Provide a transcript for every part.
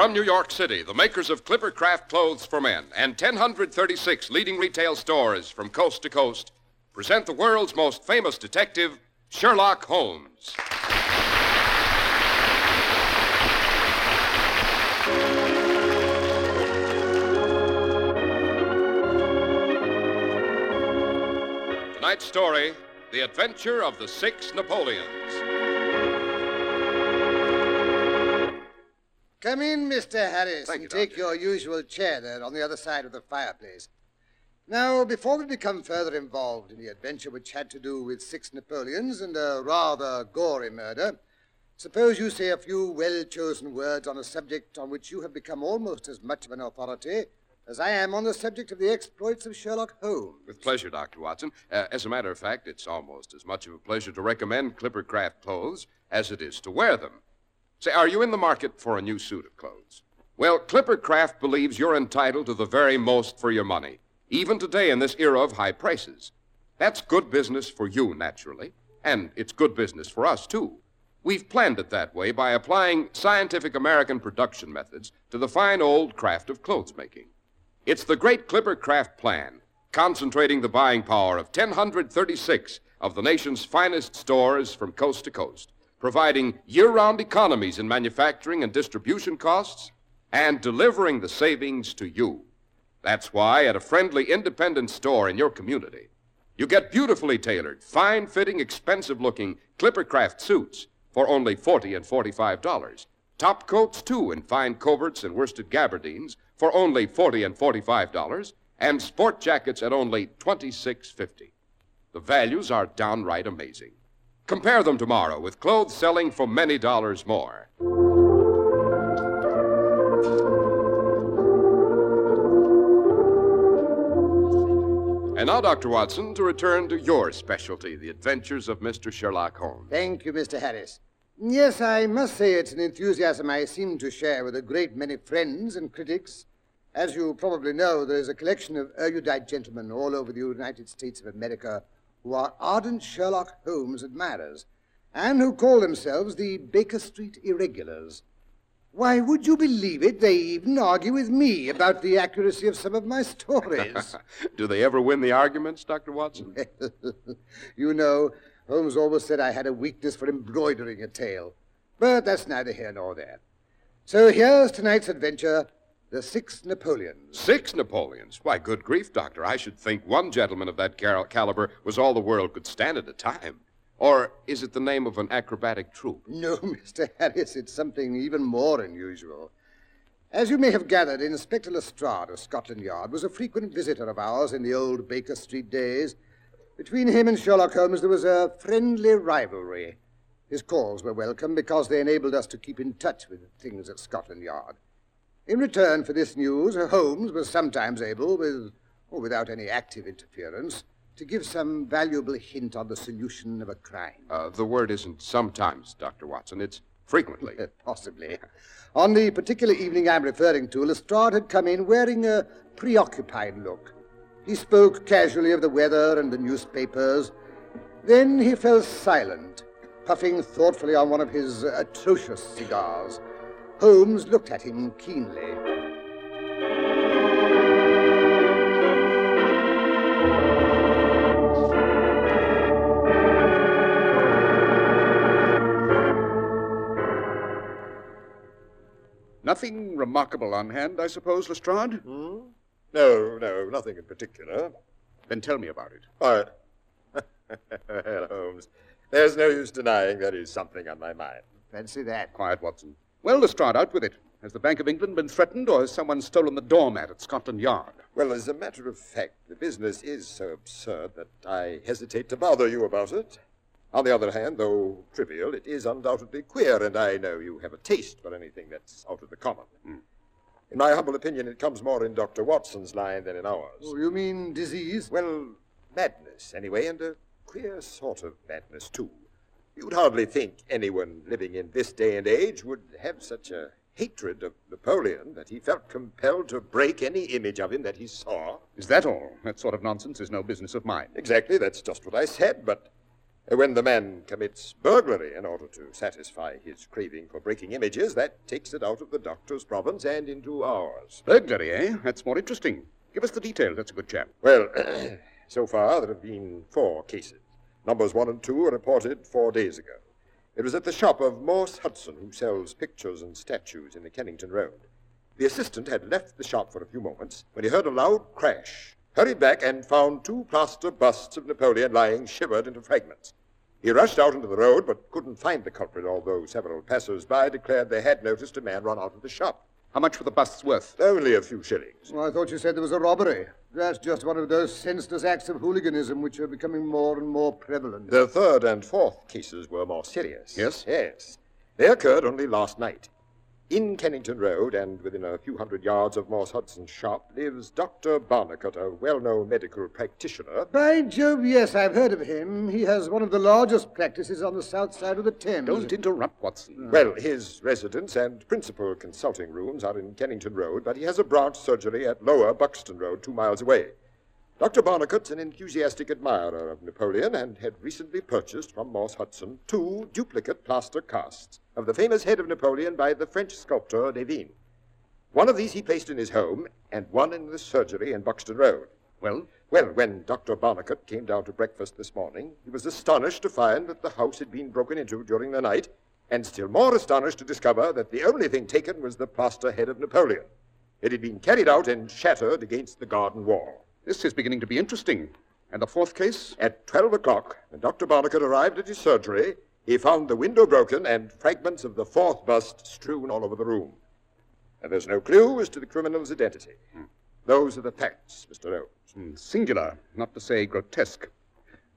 From New York City, the makers of Clipper Craft Clothes for Men and 1036 leading retail stores from coast to coast present the world's most famous detective, Sherlock Holmes. Tonight's story The Adventure of the Six Napoleons. Come in, Mr. Harris, Thank and you, take your usual chair there on the other side of the fireplace. Now, before we become further involved in the adventure which had to do with six Napoleons and a rather gory murder, suppose you say a few well chosen words on a subject on which you have become almost as much of an authority as I am on the subject of the exploits of Sherlock Holmes. With pleasure, Dr. Watson. Uh, as a matter of fact, it's almost as much of a pleasure to recommend Clipper Craft clothes as it is to wear them. Say, are you in the market for a new suit of clothes? Well, Clipper Craft believes you're entitled to the very most for your money, even today in this era of high prices. That's good business for you, naturally, and it's good business for us, too. We've planned it that way by applying scientific American production methods to the fine old craft of clothes making. It's the great Clipper Craft plan, concentrating the buying power of 1,036 of the nation's finest stores from coast to coast, providing year round economies in manufacturing and distribution costs, and delivering the savings to you. That's why, at a friendly independent store in your community, you get beautifully tailored, fine fitting, expensive looking Clippercraft suits for only 40 and $45. Top coats, too, in fine coverts and worsted gabardines for only 40 and $45, and sport jackets at only $26.50. The values are downright amazing. Compare them tomorrow with clothes selling for many dollars more. And now, Dr. Watson, to return to your specialty, the adventures of Mr. Sherlock Holmes. Thank you, Mr. Harris. Yes, I must say it's an enthusiasm I seem to share with a great many friends and critics. As you probably know, there is a collection of erudite gentlemen all over the United States of America who are ardent Sherlock Holmes admirers and who call themselves the Baker Street Irregulars. Why, would you believe it? They even argue with me about the accuracy of some of my stories. Do they ever win the arguments, Dr. Watson? you know, Holmes always said I had a weakness for embroidering a tale. But that's neither here nor there. So here's tonight's adventure The Six Napoleons. Six Napoleons? Why, good grief, Doctor. I should think one gentleman of that cal- caliber was all the world could stand at a time. Or is it the name of an acrobatic troupe? No, Mr. Harris, it's something even more unusual. As you may have gathered, Inspector Lestrade of Scotland Yard was a frequent visitor of ours in the old Baker Street days. Between him and Sherlock Holmes, there was a friendly rivalry. His calls were welcome because they enabled us to keep in touch with things at Scotland Yard. In return for this news, Holmes was sometimes able, with or without any active interference, to give some valuable hint on the solution of a crime. Uh, the word isn't sometimes, Dr. Watson. It's frequently. Possibly. On the particular evening I'm referring to, Lestrade had come in wearing a preoccupied look. He spoke casually of the weather and the newspapers. Then he fell silent, puffing thoughtfully on one of his atrocious cigars. Holmes looked at him keenly. Nothing remarkable on hand, I suppose, Lestrade? Hmm? No, no, nothing in particular. Then tell me about it. All right. well, Holmes, there's no use denying there is something on my mind. Fancy that. Quiet, Watson. Well, Lestrade, out with it. Has the Bank of England been threatened, or has someone stolen the doormat at Scotland Yard? Well, as a matter of fact, the business is so absurd that I hesitate to bother you about it. On the other hand, though trivial, it is undoubtedly queer, and I know you have a taste for anything that's out of the common. Hmm. In my humble opinion, it comes more in Dr. Watson's line than in ours. Oh, you mean disease? Well, madness, anyway, and a queer sort of madness, too. You'd hardly think anyone living in this day and age would have such a hatred of Napoleon that he felt compelled to break any image of him that he saw. Is that all? That sort of nonsense is no business of mine. Exactly, that's just what I said, but when the man commits burglary in order to satisfy his craving for breaking images, that takes it out of the doctor's province and into ours. Burglary, eh? That's more interesting. Give us the details, that's a good chap. Well, so far there have been four cases. Numbers one and two were reported four days ago. It was at the shop of Morse Hudson, who sells pictures and statues in the Kennington Road. The assistant had left the shop for a few moments when he heard a loud crash, hurried back, and found two plaster busts of Napoleon lying shivered into fragments. He rushed out into the road, but couldn't find the culprit, although several passers-by declared they had noticed a man run out of the shop. How much were the busts worth? Only a few shillings. Well, I thought you said there was a robbery. That's just one of those senseless acts of hooliganism which are becoming more and more prevalent. The third and fourth cases were more serious. Yes? Yes. They occurred only last night. In Kennington Road, and within a few hundred yards of Morse Hudson's shop, lives Dr. Barnicot, a well known medical practitioner. By Jove, yes, I've heard of him. He has one of the largest practices on the south side of the Thames. Don't interrupt, Watson. Ah. Well, his residence and principal consulting rooms are in Kennington Road, but he has a branch surgery at Lower Buxton Road, two miles away. Dr. Barnicot's an enthusiastic admirer of Napoleon and had recently purchased from Morse Hudson two duplicate plaster casts of the famous head of Napoleon by the French sculptor Devine. One of these he placed in his home, and one in the surgery in Buxton Road. Well, Well, when Dr. Barnicot came down to breakfast this morning, he was astonished to find that the house had been broken into during the night, and still more astonished to discover that the only thing taken was the plaster head of Napoleon. It had been carried out and shattered against the garden wall. this is beginning to be interesting. And the fourth case? At 12 o'clock, when Dr. Barnicot arrived at his surgery, he found the window broken and fragments of the fourth bust strewn all over the room. And there's no clue as to the criminal's identity. Those are the facts, Mr. Holmes. Hmm, Singular, not to say grotesque.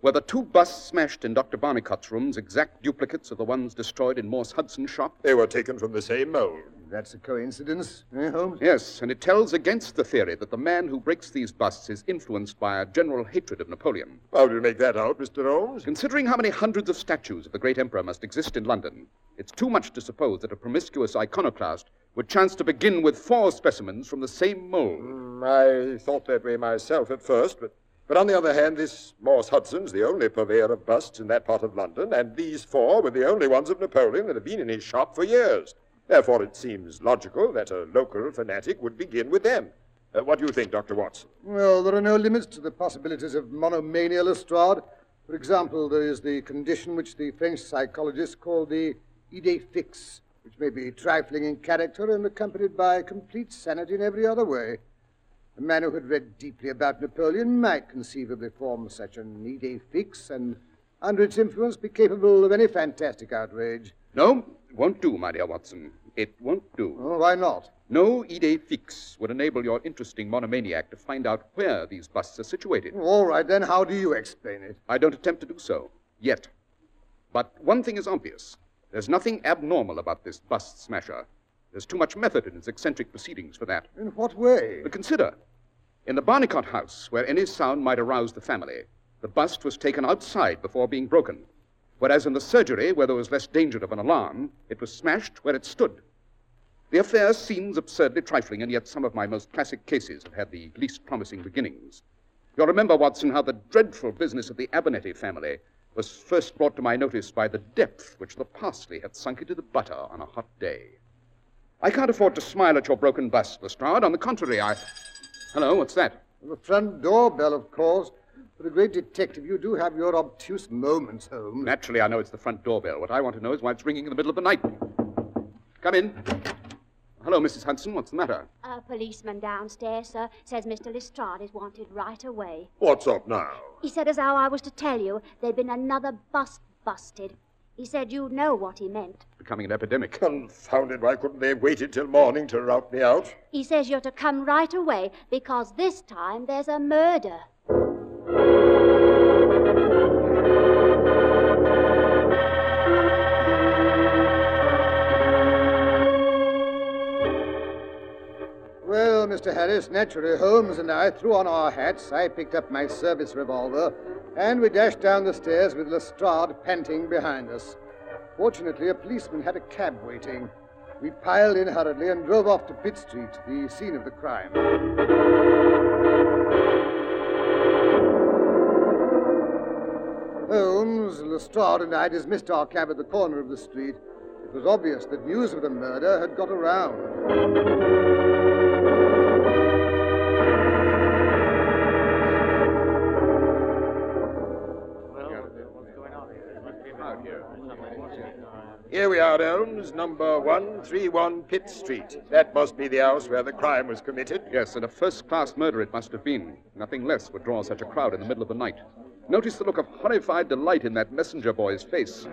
Were the two busts smashed in Dr. Barnicot's rooms exact duplicates of the ones destroyed in Morse Hudson's shop? They were taken from the same mold. That's a coincidence, eh, Holmes? Yes, and it tells against the theory that the man who breaks these busts is influenced by a general hatred of Napoleon. How do you make that out, Mr. Holmes? Considering how many hundreds of statues of the great emperor must exist in London, it's too much to suppose that a promiscuous iconoclast would chance to begin with four specimens from the same mold. Mm, I thought that way myself at first, but, but on the other hand, this Morse Hudson's the only purveyor of busts in that part of London, and these four were the only ones of Napoleon that have been in his shop for years. Therefore, it seems logical that a local fanatic would begin with them. Uh, what do you think, Dr. Watson? Well, there are no limits to the possibilities of monomania, Lestrade. For example, there is the condition which the French psychologists call the idée fixe, which may be trifling in character and accompanied by complete sanity in every other way. A man who had read deeply about Napoleon might conceivably form such an idée fixe and, under its influence, be capable of any fantastic outrage. No, it won't do, my dear Watson. It won't do. Oh, why not? No idée fixe would enable your interesting monomaniac to find out where these busts are situated. All right, then, how do you explain it? I don't attempt to do so, yet. But one thing is obvious. There's nothing abnormal about this bust smasher. There's too much method in his eccentric proceedings for that. In what way? But consider, in the Barnicot house, where any sound might arouse the family, the bust was taken outside before being broken. Whereas in the surgery, where there was less danger of an alarm, it was smashed where it stood. The affair seems absurdly trifling, and yet some of my most classic cases have had the least promising beginnings. You'll remember, Watson, how the dreadful business of the Abernethy family was first brought to my notice by the depth which the parsley had sunk into the butter on a hot day. I can't afford to smile at your broken bust, Lestrade. On the contrary, I. Hello, what's that? The front doorbell, of course. For a great detective, you do have your obtuse moments, Holmes. Naturally, I know it's the front doorbell. What I want to know is why it's ringing in the middle of the night. Come in. Hello, Mrs. Hudson. What's the matter? A policeman downstairs, sir, says Mr. Lestrade is wanted right away. What's up now? He said as how I was to tell you there'd been another bust busted. He said you'd know what he meant. Becoming an epidemic. Confounded, why couldn't they have waited till morning to rout me out? He says you're to come right away because this time there's a murder. Mr. Harris, naturally, Holmes and I threw on our hats. I picked up my service revolver, and we dashed down the stairs with Lestrade panting behind us. Fortunately, a policeman had a cab waiting. We piled in hurriedly and drove off to Pitt Street, the scene of the crime. Holmes, Lestrade, and I dismissed our cab at the corner of the street. It was obvious that news of the murder had got around. We are, Holmes, number 131 Pitt Street. That must be the house where the crime was committed. Yes, and a first class murder it must have been. Nothing less would draw such a crowd in the middle of the night. Notice the look of horrified delight in that messenger boy's face.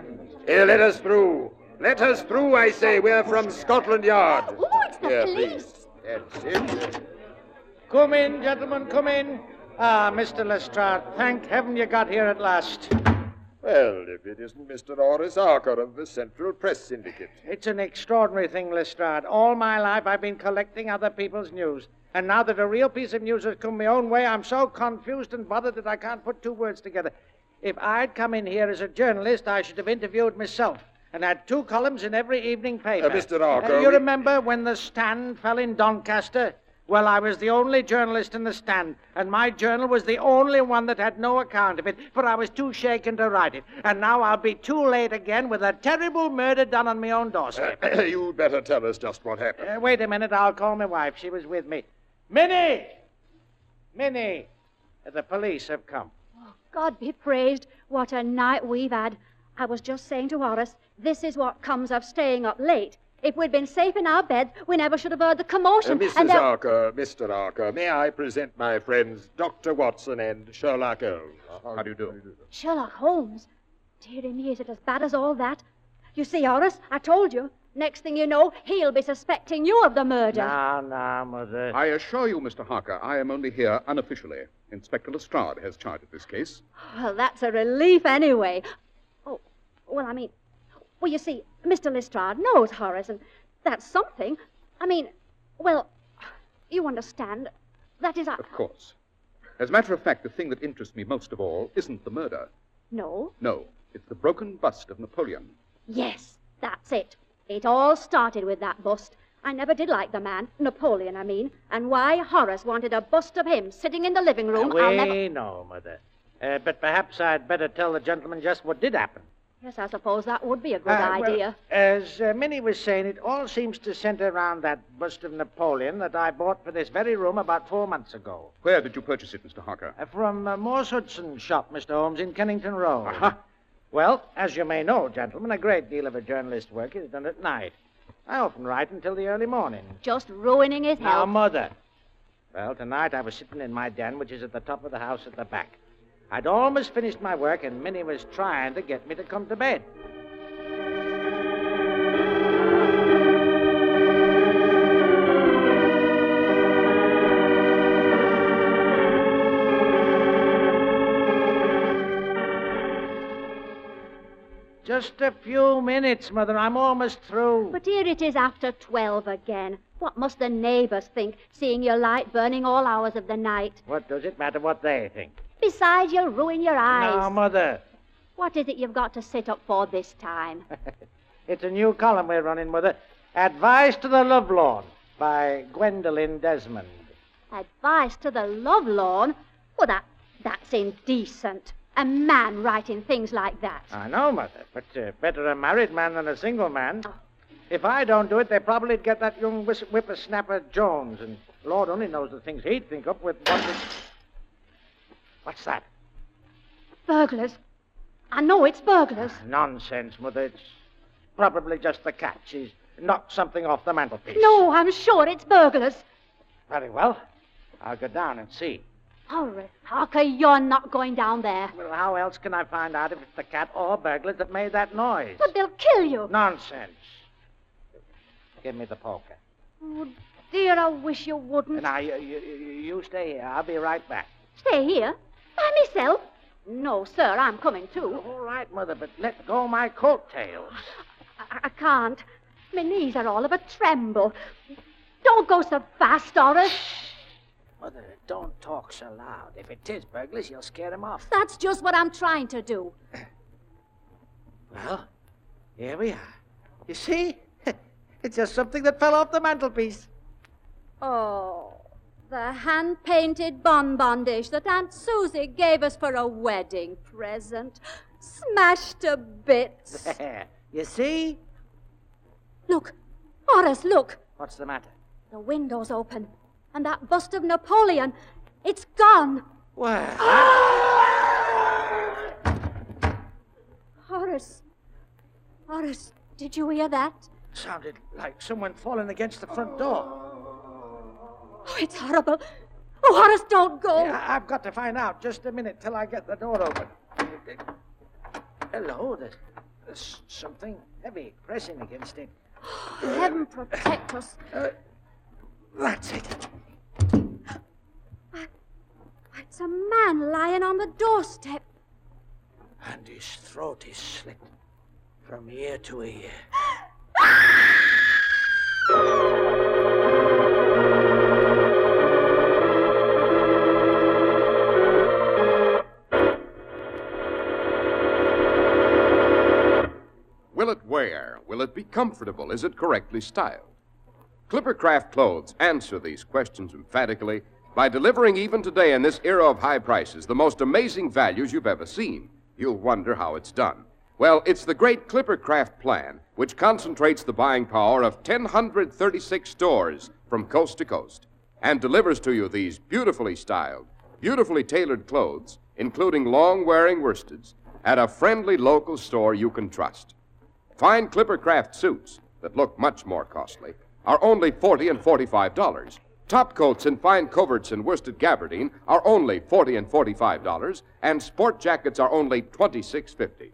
Here, let us through. Let us through, I say. We're from Scotland Yard. Oh, it's the Here, police. please. That's it. Come in, gentlemen, come in. Ah, Mr. Lestrade, thank heaven you got here at last. Well, if it isn't Mr. Horace Arker of the Central Press Syndicate. It's an extraordinary thing, Lestrade. All my life I've been collecting other people's news. And now that a real piece of news has come my own way, I'm so confused and bothered that I can't put two words together. If I'd come in here as a journalist, I should have interviewed myself and had two columns in every evening paper. Uh, Mr. Arker, you we- remember when the stand fell in Doncaster? Well, I was the only journalist in the stand, and my journal was the only one that had no account of it, for I was too shaken to write it. And now I'll be too late again with a terrible murder done on my own doorstep. You'd better tell us just what happened. Uh, wait a minute, I'll call my wife. She was with me. Minnie! Minnie! Uh, The police have come. Oh, God be praised. What a night we've had. I was just saying to Horace, this is what comes of staying up late. If we'd been safe in our beds, we never should have heard the Uh, commotion. Mrs. and there- Arker, Mr. Arker, may I present my friends Dr. Watson and Sherlock Holmes? How do you do? Sherlock Holmes. Dearie me, is it as bad as all that? You see, Horace, I told you. Next thing you know, he'll be suspecting you of the murder. Now, now, Mother. I assure you, Mr. Harker, I am only here unofficially. Inspector Lestrade has charge of this case. Well, that's a relief anyway. Oh, well, I mean, well, you see, Mr. Lestrade knows Horace, and that's something. I mean, well, you understand. That is, I. Of course. As a matter of fact, the thing that interests me most of all isn't the murder. No? No, it's the broken bust of Napoleon. Yes, that's it. It all started with that bust. I never did like the man, Napoleon, I mean, and why Horace wanted a bust of him sitting in the living room, I'll we never. know, Mother. Uh, but perhaps I'd better tell the gentleman just what did happen. Yes, I suppose that would be a good Uh, well, idea. as uh, Minnie was saying, it all seems to center around that bust of Napoleon that I bought for this very room about four months ago. Where did you purchase it, Mr. Harker? Uh, from uh, Morse Hudson's shop, Mr. Holmes, in Kennington Road. Aha. Well, as you may know, gentlemen, a great deal of a journalist's work is done at night. I often write until the early morning. Just ruining his Now, health. Mother. Well, tonight I was sitting in my den, which is at the top of the house at the back. I'd almost finished my work, and Minnie was trying to get me to come to bed. Just a few minutes, Mother. I'm almost through. But here it is after twelve again. What must the neighbors think, seeing your light burning all hours of the night? What does it matter what they think? Besides, you'll ruin your eyes. Now, Mother. What is it you've got to sit up for this time? It's a new column we're running, Mother. Advice to the Lovelorn by Gwendolyn Desmond. Advice to the lovelorn? Well, that, that's indecent. A man writing things like that. I know, Mother, but uh, better a married man than a single man. If I don't do it, they probably'd get that young whippersnapper Jones, and Lord only knows the things he'd think up with what with... What's that? Burglars. I know it's burglars. Ah, nonsense, Mother. It's probably just the cat. She's knocked something off the mantelpiece. No, I'm sure it's burglars. Very well. I'll go down and see. Horace Harker, you're not going down there. Well, how else can I find out if it's the cat or burglars that made that noise? But they'll kill you. Nonsense. Give me the poker. Oh, dear, I wish you wouldn't. Now, you, you, you stay here. I'll be right back. Stay here? By myself? No, sir, I'm coming too. All right, Mother, but let go my coattails. I, I can't. My knees are all of a tremble. Don't go so fast, Horace. Mother, don't talk so loud. If it is burglars, you'll scare them off. That's just what I'm trying to do. Well, here we are. You see? It's just something that fell off the mantelpiece. Oh, the hand painted bonbon dish that Aunt Susie gave us for a wedding present. Smashed to bits. There. You see? Look, Horace, look. What's the matter? The window's open. And that bust of Napoleon, it's gone. Well, Horace. Horace, did you hear that? sounded like someone falling against the front door. Oh, it's horrible. Oh, Horace, don't go. Yeah, I've got to find out. Just a minute till I get the door open. Hello, there's, there's something heavy pressing against it. Heaven protect us. Uh, that's it. It's a man lying on the doorstep. And his throat is slit from ear to ear. Ah! It be comfortable? Is it correctly styled? Clippercraft Clothes answer these questions emphatically by delivering even today in this era of high prices the most amazing values you've ever seen. You'll wonder how it's done. Well, it's the great Clippercraft plan, which concentrates the buying power of 1,036 stores from coast to coast and delivers to you these beautifully styled, beautifully tailored clothes, including long wearing worsteds, at a friendly local store you can trust. Fine Clippercraft suits that look much more costly are only 40 and 45 dollars. Top coats in fine coverts and worsted gabardine are only 40 and 45 dollars, and sport jackets are only 26.50.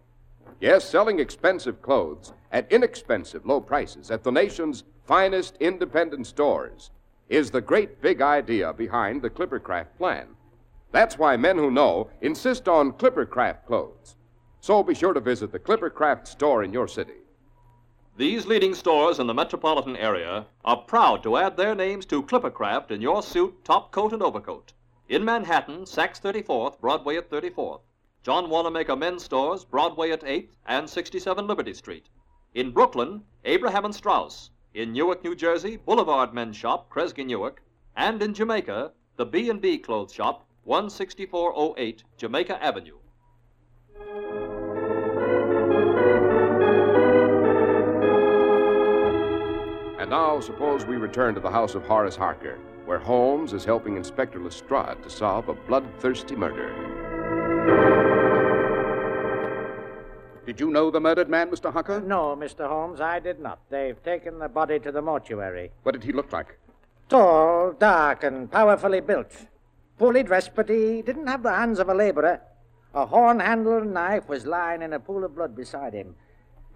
Yes, selling expensive clothes at inexpensive low prices at the nation's finest independent stores is the great big idea behind the Clippercraft plan. That's why men who know insist on Clippercraft clothes. So be sure to visit the Clippercraft store in your city. These leading stores in the metropolitan area are proud to add their names to Clippercraft in your suit, top coat, and overcoat. In Manhattan, Saks 34th, Broadway at 34th. John Wanamaker Men's Stores, Broadway at 8th and 67 Liberty Street. In Brooklyn, Abraham and Straus. In Newark, New Jersey, Boulevard Men's Shop, Kresge Newark. And in Jamaica, the B&B Clothes Shop, 16408 Jamaica Avenue. And now, suppose we return to the house of Horace Harker, where Holmes is helping Inspector Lestrade to solve a bloodthirsty murder. Did you know the murdered man, Mr. Harker? No, Mr. Holmes, I did not. They've taken the body to the mortuary. What did he look like? Tall, dark, and powerfully built. Poorly dressed, but he didn't have the hands of a laborer. A horn handled knife was lying in a pool of blood beside him.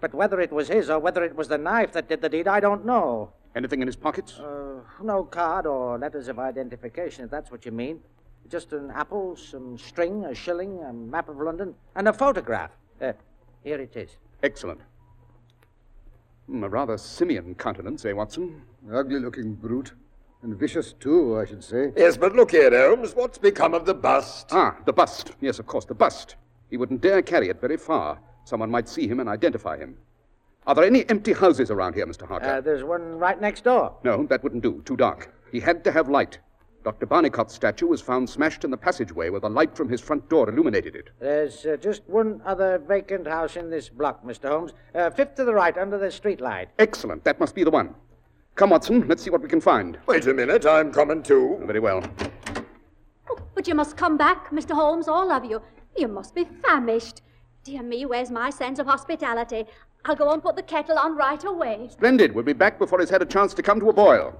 But whether it was his or whether it was the knife that did the deed, I don't know. Anything in his pockets? Uh, no card or letters of identification, if that's what you mean. Just an apple, some string, a shilling, a map of London, and a photograph. Uh, here it is. Excellent. Hmm, a rather simian countenance, eh, Watson? Ugly looking brute. And vicious, too, I should say. Yes, but look here, Holmes. What's become of the bust? Ah, the bust. Yes, of course, the bust. He wouldn't dare carry it very far. Someone might see him and identify him. Are there any empty houses around here, Mr. Harker? Uh, there's one right next door. no, that wouldn't do. Too dark. He had to have light. Dr. Barnicot's statue was found smashed in the passageway where the light from his front door illuminated it. There's uh, just one other vacant house in this block, Mr. Holmes. Uh, fifth to the right, under the street light. Excellent. That must be the one. Come, Watson. Let's see what we can find. Wait a minute, I'm coming too. Very well. Oh, but you must come back, Mr. Holmes, all of you. You must be famished. Dear me, where's my sense of hospitality? I'll go and put the kettle on right away. Splendid. We'll be back before he's had a chance to come to a boil.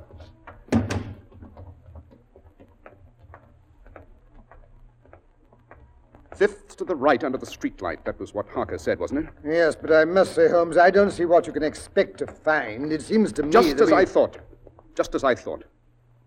Fifth to the right under the streetlight. That was what Harker said, wasn't it? Yes, but I must say, Holmes, I don't see what you can expect to find. It seems to me Just that as we- I thought. Just as I thought.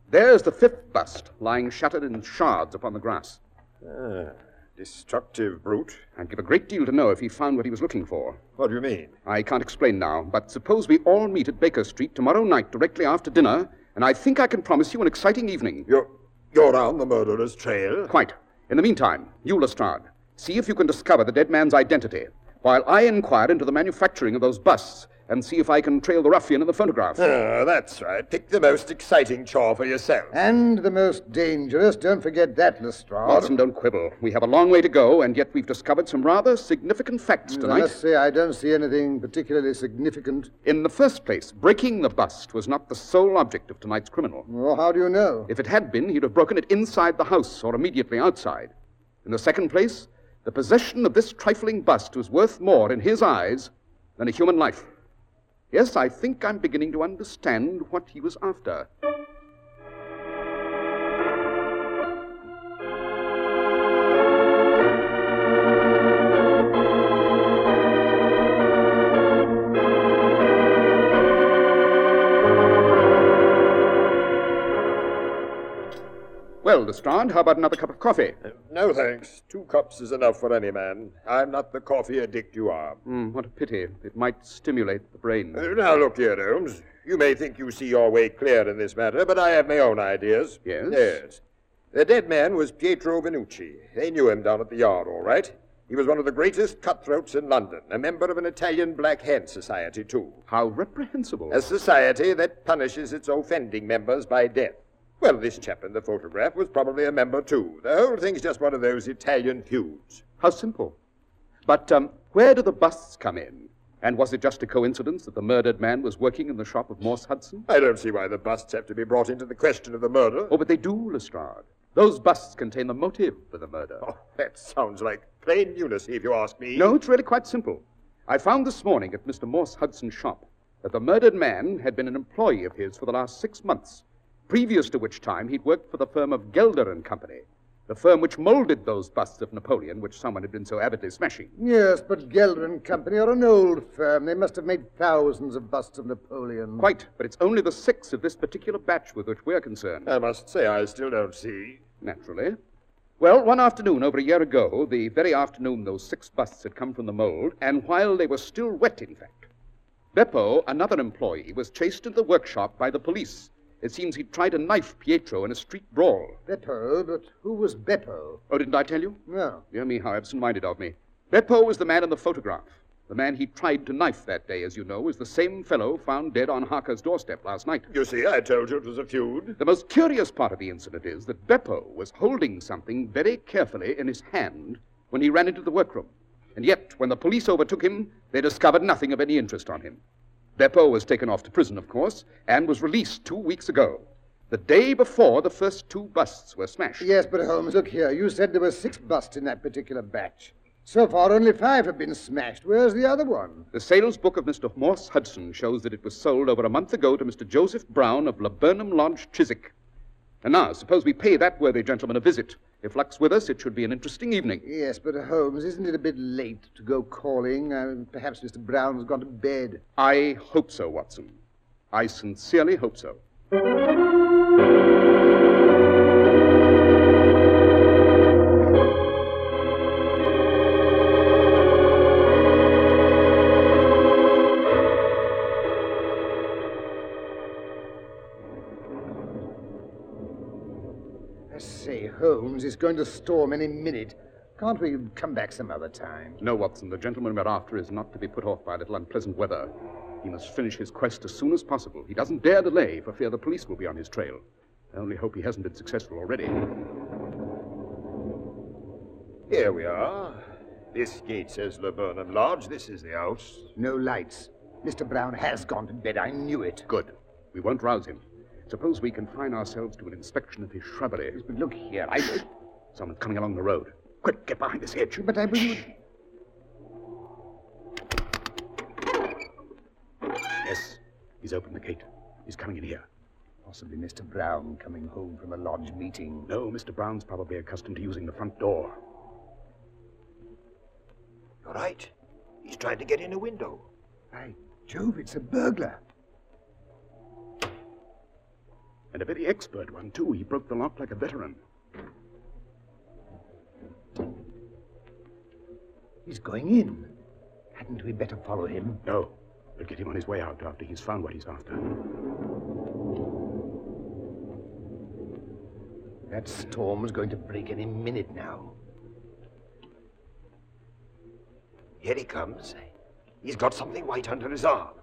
There's the fifth bust, lying shattered in shards upon the grass. Ah, destructive brute. I'd give a great deal to know if he found what he was looking for. What do you mean? I can't explain now, but suppose we all meet at Baker Street tomorrow night directly after dinner, and I think I can promise you an exciting evening. You're, you're on the murderer's trail? Quite. In the meantime, you, Lestrade, see if you can discover the dead man's identity, while I inquire into the manufacturing of those busts and see if I can trail the ruffian in the photograph. Ah, that's right. Pick the most exciting chore for yourself. And the most dangerous, don't forget that, Lestrade. Watson, don't quibble. We have a long way to go, and yet we've discovered some rather significant facts tonight. I must say, I don't see anything particularly significant. In the first place, breaking the bust was not the sole object of tonight's criminal. Well, how do you know? If it had been, he'd have broken it inside the house or immediately outside. In the second place, the possession of this trifling bust was worth more in his eyes than a human life. Yes, I think I'm beginning to understand what he was after. Lestrade, how about another cup of coffee? No, thanks. Two cups is enough for any man. I'm not the coffee addict you are. Hmm, what a pity. It might stimulate the brain. Uh, now, look here, Holmes. You may think you see your way clear in this matter, but I have my own ideas. Yes? Yes. The dead man was Pietro Venucci. They knew him down at the yard, all right. He was one of the greatest cutthroats in London, a member of an Italian Black Hand Society, too. How reprehensible. A society that punishes its offending members by death. Well, this chap in the photograph was probably a member, too. The whole thing's just one of those Italian feuds. How simple. But um, where do the busts come in? And was it just a coincidence that the murdered man was working in the shop of Morse Hudson? I don't see why the busts have to be brought into the question of the murder. Oh, but they do, Lestrade. Those busts contain the motive for the murder. Oh, that sounds like plain lunacy, if you ask me. No, it's really quite simple. I found this morning at Mr. Morse Hudson's shop that the murdered man had been an employee of his for the last six months, previous to which time he'd worked for the firm of Gelder and Company, the firm which molded those busts of Napoleon which someone had been so avidly smashing. Yes, but Gelder and Company are an old firm. They must have made thousands of busts of Napoleon. Quite, but it's only the six of this particular batch with which we're concerned. I must say, I still don't see. Naturally. Well, one afternoon over a year ago, the very afternoon those six busts had come from the mold, and while they were still wet, in fact, Beppo, another employee, was chased into the workshop by the police. It seems he'd tried to knife Pietro in a street brawl. Beppo, but who was Beppo? Oh, didn't I tell you? No. Dear me, how absent minded of me. Beppo was the man in the photograph. The man he tried to knife that day, as you know, was the same fellow found dead on Harker's doorstep last night. You see, I told you it was a feud. The most curious part of the incident is that Beppo was holding something very carefully in his hand when he ran into the workroom. And yet, when the police overtook him, they discovered nothing of any interest on him. Beppo was taken off to prison, of course, and was released two weeks ago, the day before the first two busts were smashed. Yes, but Holmes, look here. You said there were six busts in that particular batch. So far, only five have been smashed. Where's the other one? The sales book of Mr. Morse Hudson shows that it was sold over a month ago to Mr. Joseph Brown of Laburnum Lodge, Chiswick. And now, suppose we pay that worthy gentleman a visit. If luck's with us, it should be an interesting evening. Yes, but Holmes, isn't it a bit late to go calling? Uh, perhaps Mr. Brown's gone to bed. I hope so, Watson. I sincerely hope so. Going to storm any minute. Can't we come back some other time? No, Watson, the gentleman we're after is not to be put off by a little unpleasant weather. He must finish his quest as soon as possible. He doesn't dare delay for fear the police will be on his trail. I only hope he hasn't been successful already. Here we are. This gate says Laburnum Lodge. This is the house. No lights. Mr. Brown has gone to bed. I knew it. Good. We won't rouse him. Suppose we confine ourselves to an inspection of his shrubbery. But look here, I. Someone's coming along the road. Quick, get behind this hedge. But I believe. Yes, He's opened the gate. He's coming in here. Possibly Mr. Brown coming home from a lodge meeting. No, Mr. Brown's probably accustomed to using the front door. You're right. He's trying to get in a window. By Jove, it's a burglar. And a very expert one, too. He broke the lock like a veteran. He's going in. Hadn't we better follow him? No. We'll get him on his way out after he's found what he's after. That storm's going to break any minute now. Here he comes. He's got something white under his arm.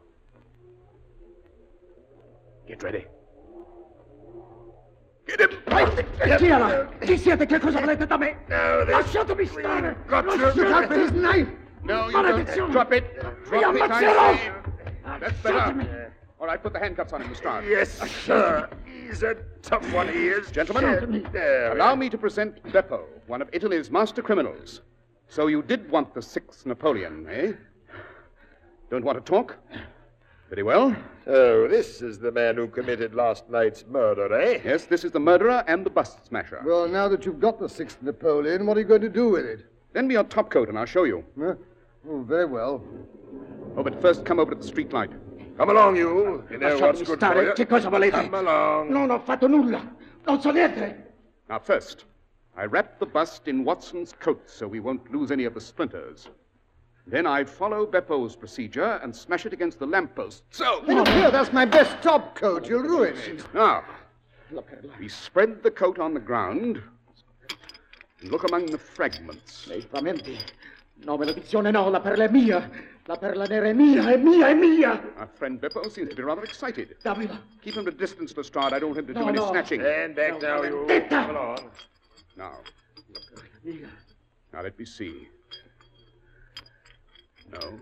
Get ready. Tiela! Chi siete? Che cosa volete da me? No. Lasciatemi stare! Non you. look out for his knife! No, you Maledizione! don't. Drop it. Drop it, I say. That's better. All right, put the handcuffs on him, Lestrade. Yes, sir. He's a tough one, he is. Gentlemen, There. allow me to present Beppo, one of Italy's master criminals. So you did want the sixth Napoleon, eh? Don't want to talk? Very well. Oh, this is the man who committed last night's murder, eh? Yes, this is the murderer and the bust smasher. Well, now that you've got the sixth Napoleon, what are you going to do with it? Lend me your top coat and I'll show you. Huh? Oh, very well. Oh, but first come over to the street light. Come along, you. You know what's good for you. Che cosa volete? Come along. Non ho fatto nulla! Non so niente! Now, first, I wrap the bust in Watson's coat so we won't lose any of the splinters. Then I follow Beppo's procedure and smash it against the lamppost. So. Look here, that's my best top coat. You'll ruin it. Now, we spread the coat on the ground and look among the fragments. Lei frammenti. No, maledizione, no, la perla è mia! La perla nera è mia, è mia, è mia! Our friend Beppo seems to be rather excited. Dammela! Keep him at a distance, Lestrade. I don't want him to do No, any no. snatching. Stand back now, you. Get Come along. Now, Mia. now let me see. No.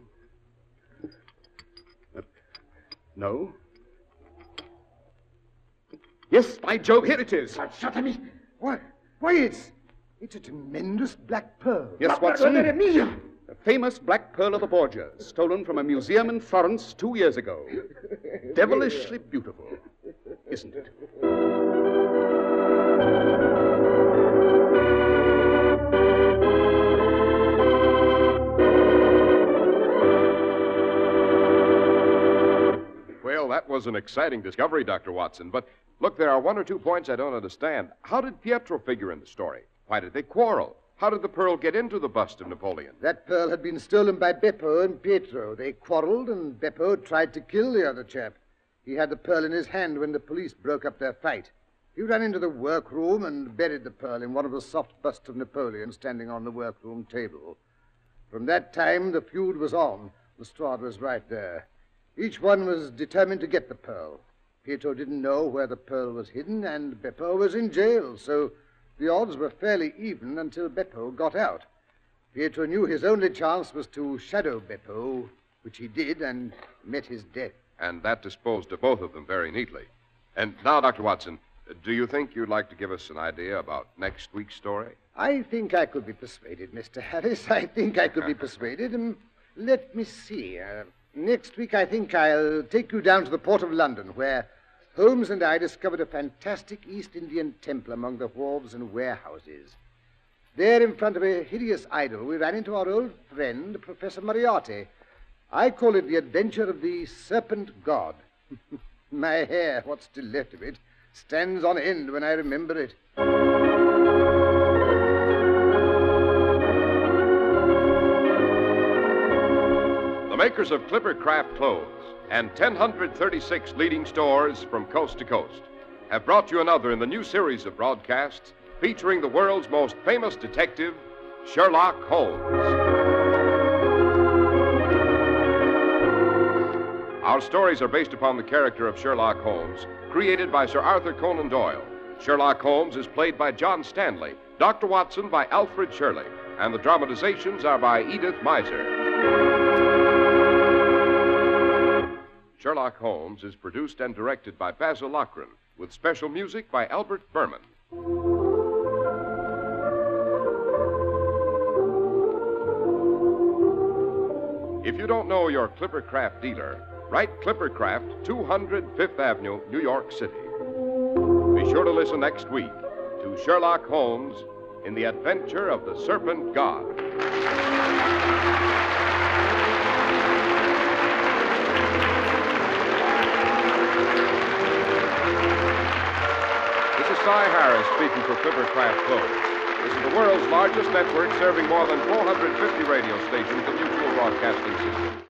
Uh, no. Yes, by Jove, here it is. Lasciatemi! Why, why, it's, it's a tremendous black pearl. Yes, La perla nera è Watson. The famous black pearl of the Borgias, stolen from a museum in Florence two years ago. Devilishly beautiful, isn't it? Was an exciting discovery, Dr. Watson. But look, there are one or two points I don't understand. How did Pietro figure in the story? Why did they quarrel? How did the pearl get into the bust of Napoleon? That pearl had been stolen by Beppo and Pietro. They quarreled, and Beppo tried to kill the other chap. He had the pearl in his hand when the police broke up their fight. He ran into the workroom and buried the pearl in one of the soft busts of Napoleon standing on the workroom table. From that time, the feud was on. Lestrade was right there. Each one was determined to get the pearl. Pietro didn't know where the pearl was hidden, and Beppo was in jail, so the odds were fairly even until Beppo got out. Pietro knew his only chance was to shadow Beppo, which he did, and met his death. And that disposed of both of them very neatly. And now, Dr. Watson, do you think you'd like to give us an idea about next week's story? I think I could be persuaded, Mr. Harris. I think I could be persuaded. Um, let me see. Uh, next week, I think I'll take you down to the port of London, where Holmes and I discovered a fantastic East Indian temple among the wharves and warehouses. There, in front of a hideous idol, we ran into our old friend, Professor Moriarty. I call it the adventure of the serpent god. My hair, what's still left of it, stands on end when I remember it. Makers of Clipper Craft Clothes and 1,036 leading stores from coast to coast have brought you another in the new series of broadcasts featuring the world's most famous detective, Sherlock Holmes. Our stories are based upon the character of Sherlock Holmes, created by Sir Arthur Conan Doyle. Sherlock Holmes is played by John Stanley, Dr. Watson by Alfred Shirley, and the dramatizations are by Edith Meiser. Sherlock Holmes is produced and directed by Basil Loughrane, with special music by Albert Buhrman. If you don't know your Clippercraft dealer, Write Clippercraft, 200 Fifth Avenue, New York City. Be sure to listen next week to Sherlock Holmes in the adventure of the Serpent God. Cy Harris speaking for Clippercraft Clothes. This is the world's largest network serving more than 450 radio stations and mutual broadcasting systems.